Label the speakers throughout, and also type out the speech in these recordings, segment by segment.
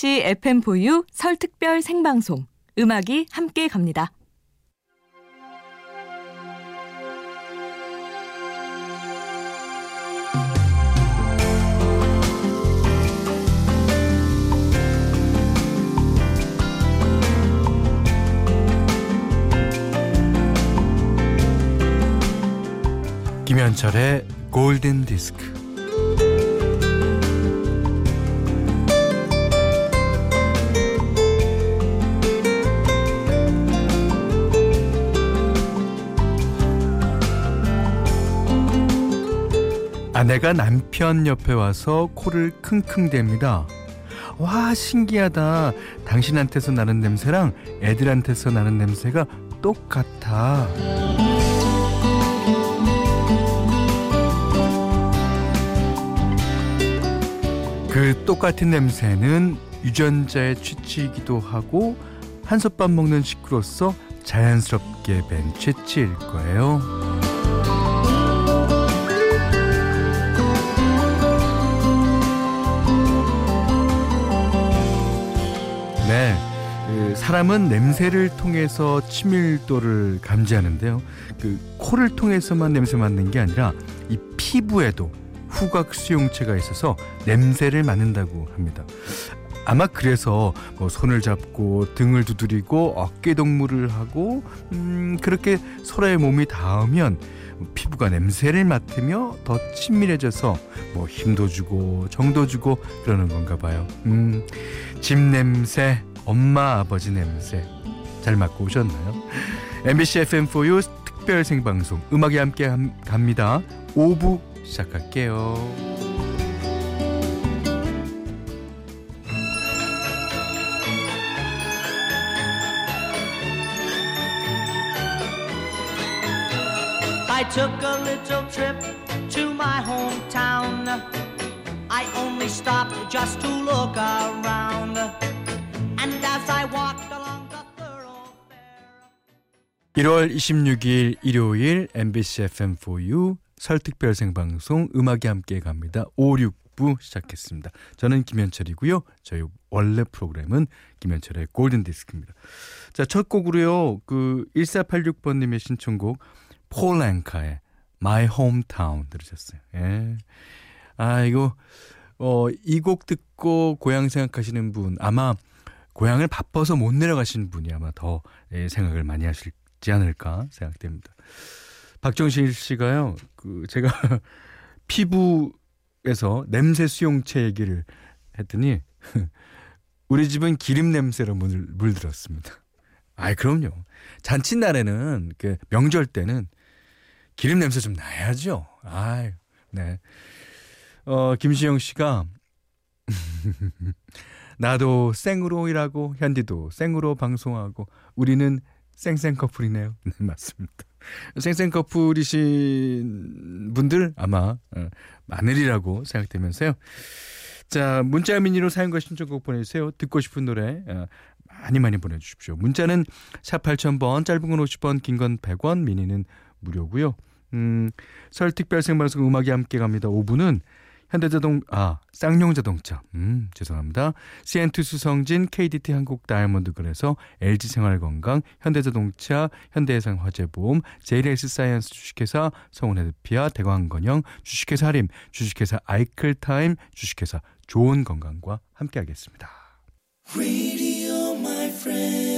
Speaker 1: MBC FM4U 설 특별 생방송 음악이 함께 갑니다.
Speaker 2: 김현철의 골든 디스크. 아내가 남편 옆에 와서 코를 킁킁댑니다. 와, 신기하다. 당신한테서 나는 냄새랑 애들한테서 나는 냄새가 똑같아. 그 똑같은 냄새는 유전자의 취치이기도 하고 한솥밥 먹는 식구로서 자연스럽게 밴 취치일 거예요. 사람은 냄새를 통해서 친밀도를 감지하는데요. 그 코를 통해서만 냄새 맡는 게 아니라 이 피부에도 후각 수용체가 있어서 냄새를 맡는다고 합니다. 아마 그래서 뭐 손을 잡고 등을 두드리고 어깨 동무를 하고 음 그렇게 서로의 몸이 닿으면 피부가 냄새를 맡으며 더 친밀해져서 뭐 힘도 주고 정도 주고 그러는 건가 봐요. 음, 집 냄새, 엄마 아버지 냄새 잘 맡고 오셨나요? MBC FM4U 특별 생방송 음악이 함께 갑니다. 5부 시작할게요. 1월 26일 일요일 MBC FM4U 설 특별 생방송 음악이 함께 갑니다. 5, 6부 시작했습니다. 저는 김현철이고요. 저희 원래 프로그램은 김현철의 골든 디스크입니다. 자, 첫 곡으로요. 그 1486번 님의 신청곡 폴랭카의 My Hometown 들으셨어요. 예. 아, 이거, 어, 이 곡 듣고 고향 생각하시는 분, 아마 고향을 바빠서 못 내려가시는 분이 아마 더 예, 생각을 많이 하실 지 않을까 생각됩니다. 박정실 씨가요, 그, 제가 피부에서 냄새 수용체 얘기를 했더니, 우리 집은 기름 냄새로 물, 물들었습니다. 아이, 그럼요. 잔칫날에는, 그, 명절 때는 기름 냄새 좀 나야죠. 아유, 네. 어, 김시영 씨가 나도 생으로 일하고 현디도 생으로 방송하고 우리는 생생 커플이네요. 네, 맞습니다. 생생 커플이신 분들 아마 어, 마늘이라고 생각되면서요. 자, 문자 미니로 사연과 신청곡 보내주세요. 듣고 싶은 노래 어, 많이 많이 보내주십시오. 문자는 샵 8000번, 짧은 건 50원, 긴 건 100원, 미니는 무료고요. 음, 설 특별 생방송 음악이 함께 갑니다. 5부는 현대자동 아 쌍용 자동차. 음 죄송합니다. CN2 수성진 KDT 한국 다이아몬드 그래서 LG생활건강 현대자동차 현대해상 화재보험 JLS 사이언스 주식회사 성원헤드피아 대광건영 주식회사 하림 주식회사 아이클타임 주식회사 좋은 건강과 함께하겠습니다. 네,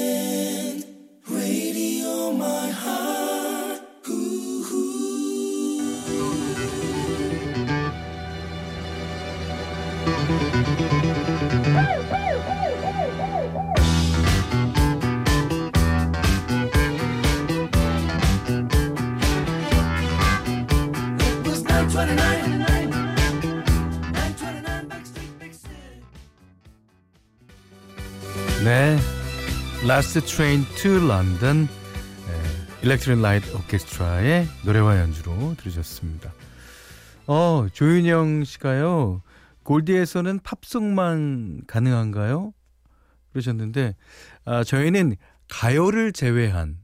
Speaker 2: Last Train to London Electric Light Orchestra의 노래와 연주로 들으셨습니다. 어, 조윤영 씨가요. 골디에서는 팝송만 가능한가요? 그러셨는데 아, 저희는 가요를 제외한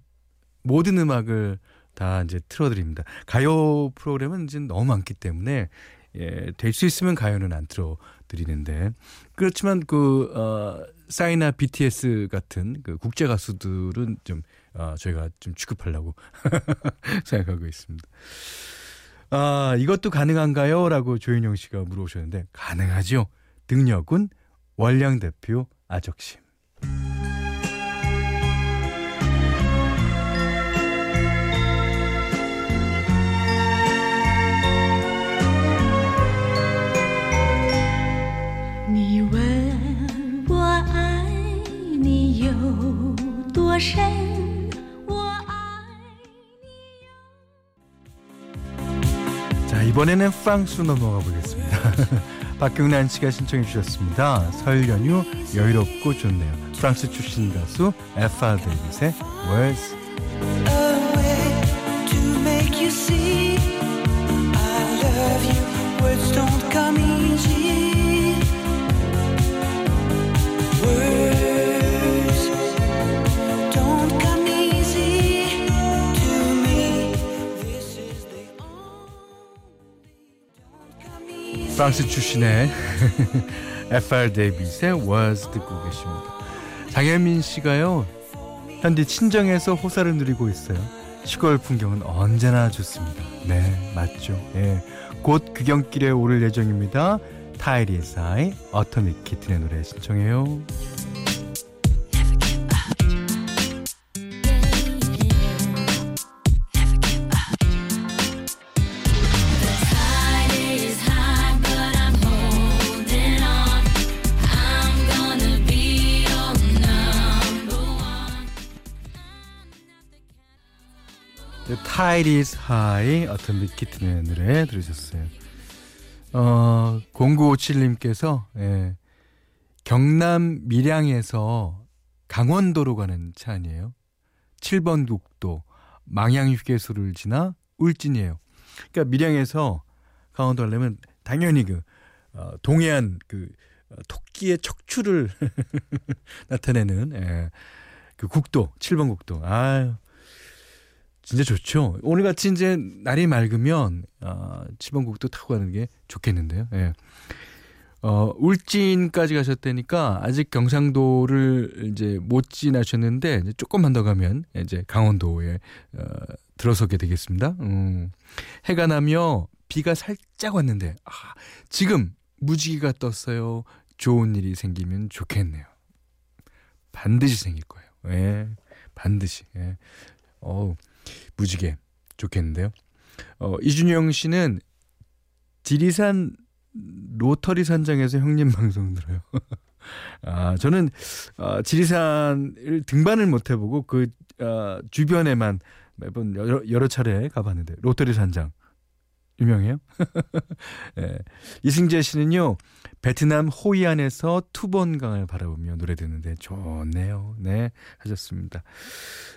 Speaker 2: 모든 음악을 다 이제 틀어드립니다. 가요 프로그램은 이제 너무 많기 때문에 예, 될 수 있으면 가요는 안 틀어 드리는데 그렇지만 그 어, 사이나 BTS 같은 그 국제 가수들은 좀 어, 저희가 좀 취급하려고 생각하고 있습니다. 아 이것도 가능한가요?라고 조인영 씨가 물어보셨는데 가능하죠. 등력은 월량 대표 아적심. 자 이번에는 프랑스로 넘어가 보겠습니다. 박경란 씨가 신청해 주셨습니다. 설 연휴 여유롭고 좋네요. 프랑스 출신 가수 에파 데이빗의 Words. Words don't come easy. Words 프랑스 출신의 FR 데이빗의 Was 듣고 계십니다. 장현민 씨가요. 현재 친정에서 호사를 누리고 있어요. 시골 풍경은 언제나 좋습니다. 네, 맞죠. 예. 곧 극영길에 오를 예정입니다. 타이리 사이 어터믹 키튼의 노래 신청해요. 타이리 is high 어터믹 키튼의 노래 들으셨어요. 어, 0957님께서 예, 경남 밀양에서 강원도로 가는 차 아니에요? 7번 국도 망향휴게소를 지나 울진이에요. 그러니까 밀양에서 강원도 가려면 당연히 그 어, 동해안 그 어, 토끼의 척추를 나타내는 예, 그 국도 7번 국도. 아유. 진짜 좋죠. 오늘 같이 이제 날이 맑으면 어, 7번 국도 타고 가는 게 좋겠는데요. 예. 어, 울진까지 가셨다니까 아직 경상도를 이제 못 지나셨는데 이제 조금만 더 가면 이제 강원도에 어, 들어서게 되겠습니다. 음. 해가 나며 비가 살짝 왔는데 아, 지금 무지개가 떴어요. 좋은 일이 생기면 좋겠네요. 반드시 생길 거예요. 예. 반드시. 예. 어 무지개 좋겠는데요. 어, 이준영 씨는 지리산 로터리 산장에서 형님 방송 들어요. 아, 저는 어, 지리산을 등반을 못 해보고 그 어, 주변에만 매번 여러, 여러 차례 가봤는데 로터리 산장 유명해요. 네. 이승재 씨는요 베트남 호이안에서 투본강을 바라보며 노래 듣는데 좋네요. 네 하셨습니다.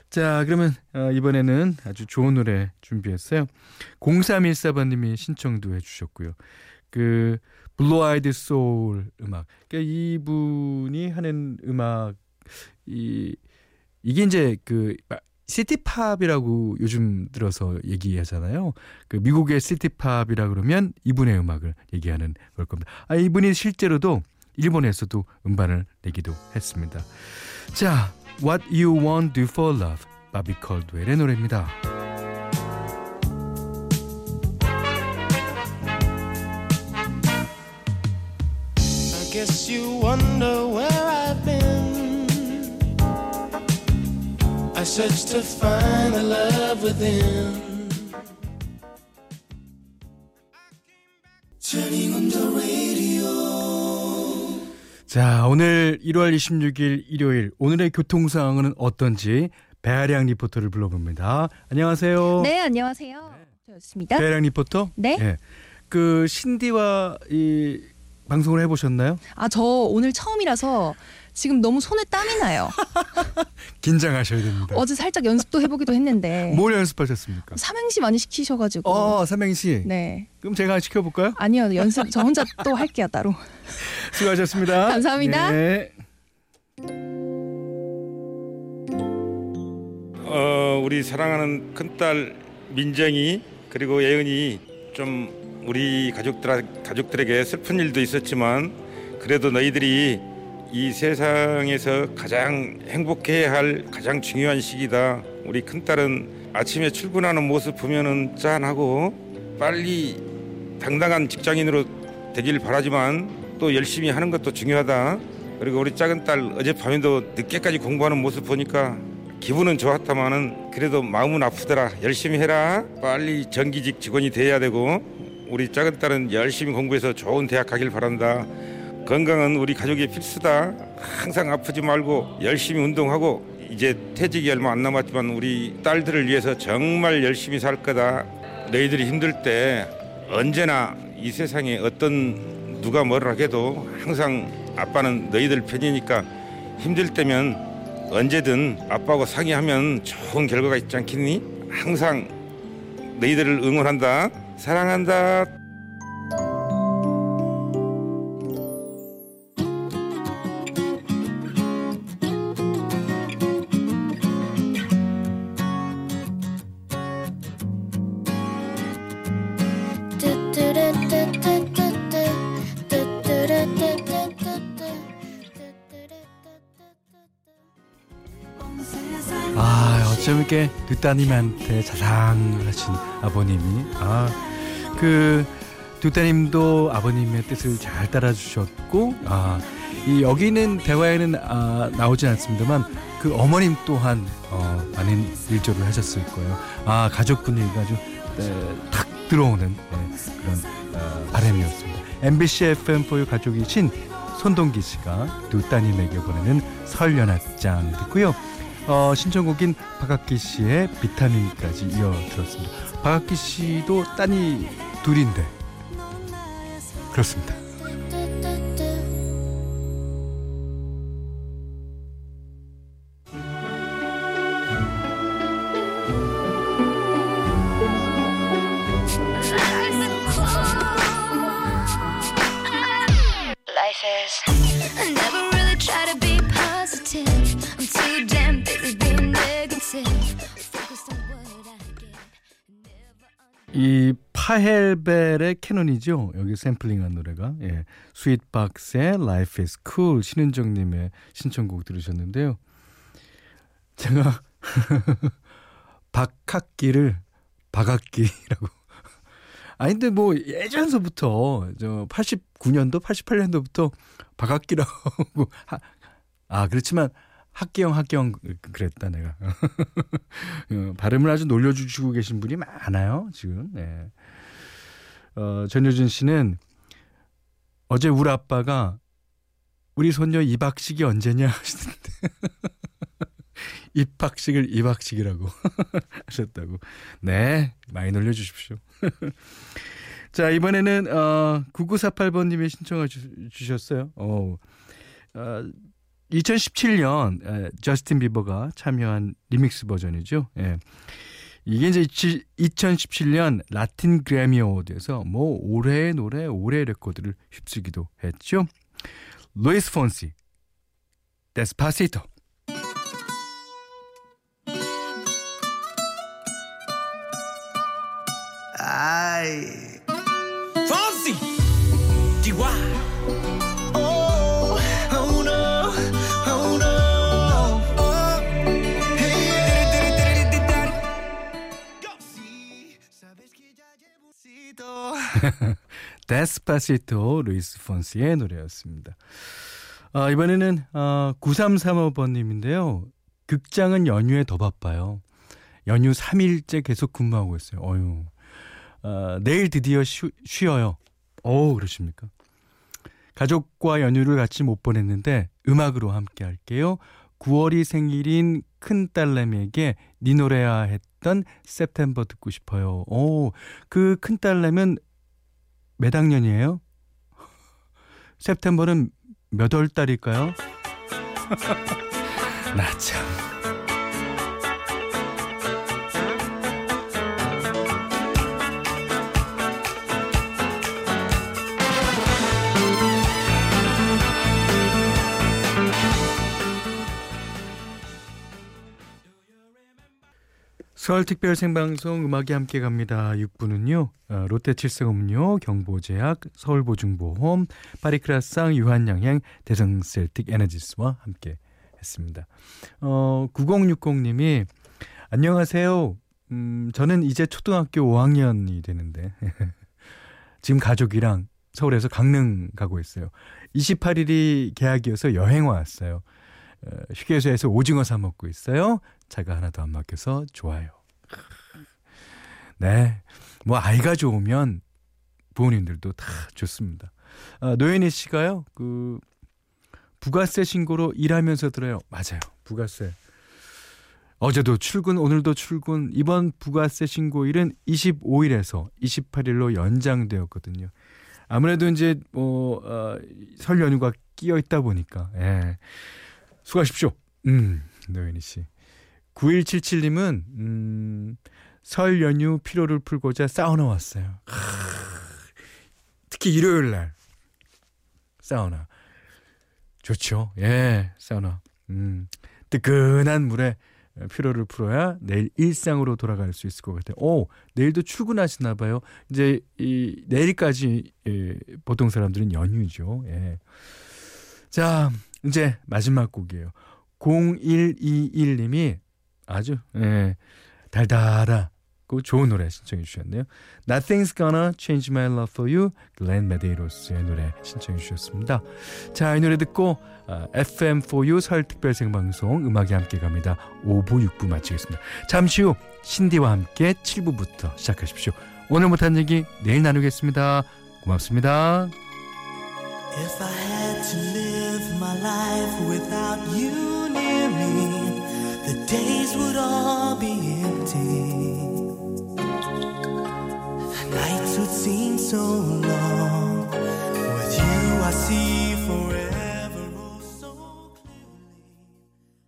Speaker 2: 자 그러면 어, 이번에는 아주 좋은 노래 준비했어요. 0314번님이 신청도 해주셨고요. 그 blue-eyed soul 음악. 그러니까 이분이 하는 음악 이 이게 이제 그 시티팝이라고 요즘 들어서 얘기하잖아요. 그 미국의 시티팝이라 그러면 이분의 음악을 얘기하는 걸 겁니다. 아 이분이 실제로도 일본에서도 음반을 내기도 했습니다. 자, What You Want Do For Love, 바비 컬드웰의 노래입니다. I searched to find the love within. Turning on the radio. 자, 오늘 1월 26일 일요일 오늘의 교통 상황은 어떤지 배아량 리포터를 불러봅니다. 안녕하세요.
Speaker 3: 네, 안녕하세요. 저였습니다.
Speaker 2: 배아량 리포터?
Speaker 3: 네.
Speaker 2: 예. 그 신디와 이 방송을 해보셨나요?
Speaker 3: 아, 저 오늘 처음이라서 지금 너무 손에 땀이 나요.
Speaker 2: 긴장하셔야 됩니다.
Speaker 3: 어제 살짝 연습도 해보기도 했는데
Speaker 2: 뭘 연습하셨습니까?
Speaker 3: 삼행시 많이 시키셔가지고.
Speaker 2: 어, 삼행시.
Speaker 3: 네.
Speaker 2: 그럼 제가 시켜볼까요?
Speaker 3: 아니요, 연습 저 혼자 또 할게요 따로.
Speaker 2: 수고하셨습니다.
Speaker 3: 감사합니다.
Speaker 2: 네.
Speaker 4: 어, 우리 사랑하는 큰딸 민정이 그리고 예은이 좀 우리 가족들 가족들에게 슬픈 일도 있었지만 그래도 너희들이 이 세상에서 가장 행복해야 할 가장 중요한 시기다. 우리 큰딸은 아침에 출근하는 모습 보면은 짠하고 빨리 당당한 직장인으로 되길 바라지만 또 열심히 하는 것도 중요하다. 그리고 우리 작은 딸 어젯밤에도 늦게까지 공부하는 모습 보니까 기분은 좋았다마는 그래도 마음은 아프더라. 열심히 해라. 빨리 정기직 직원이 돼야 되고 우리 작은 딸은 열심히 공부해서 좋은 대학 가길 바란다. 건강은 우리 가족의 필수다. 항상 아프지 말고 열심히 운동하고 이제 퇴직이 얼마 안 남았지만 우리 딸들을 위해서 정말 열심히 살 거다. 너희들이 힘들 때 언제나 이 세상에 어떤 누가 뭐라 해도 항상 아빠는 너희들 편이니까 힘들 때면 언제든 아빠하고 상의하면 좋은 결과가 있지 않겠니? 항상 너희들을 응원한다. 사랑한다.
Speaker 2: 아 어쩜 이렇게 두따님한테 자상하신 아버님이 아그 두따님도 아버님의 뜻을 잘 따라주셨고 아 이 여기는 대화에는 아, 나오지 않습니다만 그 어머님 또한 어, 많은 일조를 하셨을 거예요. 아 가족 분위기가 아주 에, 탁 들어오는 네, 그런 어, 바람이었습니다. MBC FM4U 가족이신 손동기 씨가 두 따님에게 보내는 설 연합장 듣고요. 어, 신청곡인 박학기 씨의 비타민까지 이어 들었습니다. 박학기 씨도 딸이 둘인데 그렇습니다. 이 파헬벨의 캐논이죠. 여기 샘플링한 노래가 예. 스윗박스의 Life is Cool 신은정 님의 신청곡 들으셨는데요. 제가 박학기를 박학기라고 아니 근데 뭐 예전서부터 저 89년도 88년도부터 박학기라고 하, 아 그렇지만 학기형 학기형 그랬다 내가. 어, 발음을 아주 놀려주시고 계신 분이 많아요 지금. 네. 어, 전효진 씨는 어제 우리 아빠가 우리 손녀 입학식이 언제냐? 하시는데 입학식을 입학식이라고 하셨다고. 네 많이 놀려주십시오. 자 이번에는 어, 9948번님의 신청을 주, 주셨어요. 어, 어, 2017년 에, 저스틴 비버가 참여한 리믹스 버전이죠. 예. 이게 이제 2017년 Latin Grammy Award에서 뭐 올해의 노래, 올해의 레코드를 휩쓰기도 했죠. 루이스 폰시, Despacito. Fonsi. Despacito 루이스 폰시의 노래였습니다. 아, 이번에는 어, 9335번님인데요. 극장은 연휴에 더 바빠요. 연휴 3일째 계속 근무하고 있어요. 어유. 어, 내일 드디어 쉬, 쉬어요. 오, 그러십니까? 가족과 연휴를 같이 못 보냈는데 음악으로 함께 할게요. 9월이 생일인 큰 딸내미에게 네 노래야 했던 September 듣고 싶어요. 오, 그 큰 딸내미는 몇 학년이에요? september는 몇 월 달일까요? 나 참. 서울 특별 생방송 음악이 함께 갑니다. 6부는요. 어, 롯데 칠성음료, 경보제약, 서울보증보험, 파리크라상, 유한양행, 대성셀틱 에너지스와 함께 했습니다. 어, 9060님이 안녕하세요. 음, 저는 이제 초등학교 5학년이 되는데 지금 가족이랑 서울에서 강릉 가고 있어요. 28일이 개학이어서 여행 왔어요. 어, 휴게소에서 오징어 사 먹고 있어요. 차가 하나도 안 막혀서 좋아요. 네. 뭐 아이가 좋으면 부모님들도 다 좋습니다. 아, 노현희 씨가요. 그 부가세 신고로 일하면서 들어요. 맞아요. 부가세. 어제도 출근, 오늘도 출근. 이번 부가세 신고일은 25일에서 28일로 연장되었거든요. 아무래도 이제 뭐 어, 설 연휴가 끼어 있다 보니까 예. 수고하십시오. 음, 노현희 씨. 9177님은 음, 설 연휴 피로를 풀고자 사우나 왔어요. 크, 특히 일요일 날 사우나 좋죠. 예, 사우나. 음, 뜨끈한 물에 피로를 풀어야 내일 일상으로 돌아갈 수 있을 것 같아요. 오, 내일도 출근하시나 봐요. 이제 이 내일까지 예, 보통 사람들은 연휴죠. 예. 자, 이제 마지막 곡이에요. 0121님이 아주 예, 달달하고 좋은 노래 신청해 주셨네요. Nothing's Gonna Change My Love For You 글렌 메데이로스의 노래 신청해 주셨습니다. 자, 이 노래 듣고 아, FM4U 설 특별 생방송 음악이 함께 갑니다. 5부 6부 마치겠습니다. 잠시 후 신디와 함께 7부부터 시작하십시오. 오늘 못한 얘기 내일 나누겠습니다. 고맙습니다.
Speaker 5: If I had to live my life without you near me, the days would all be empty. Nights would seem so long. With you, I see.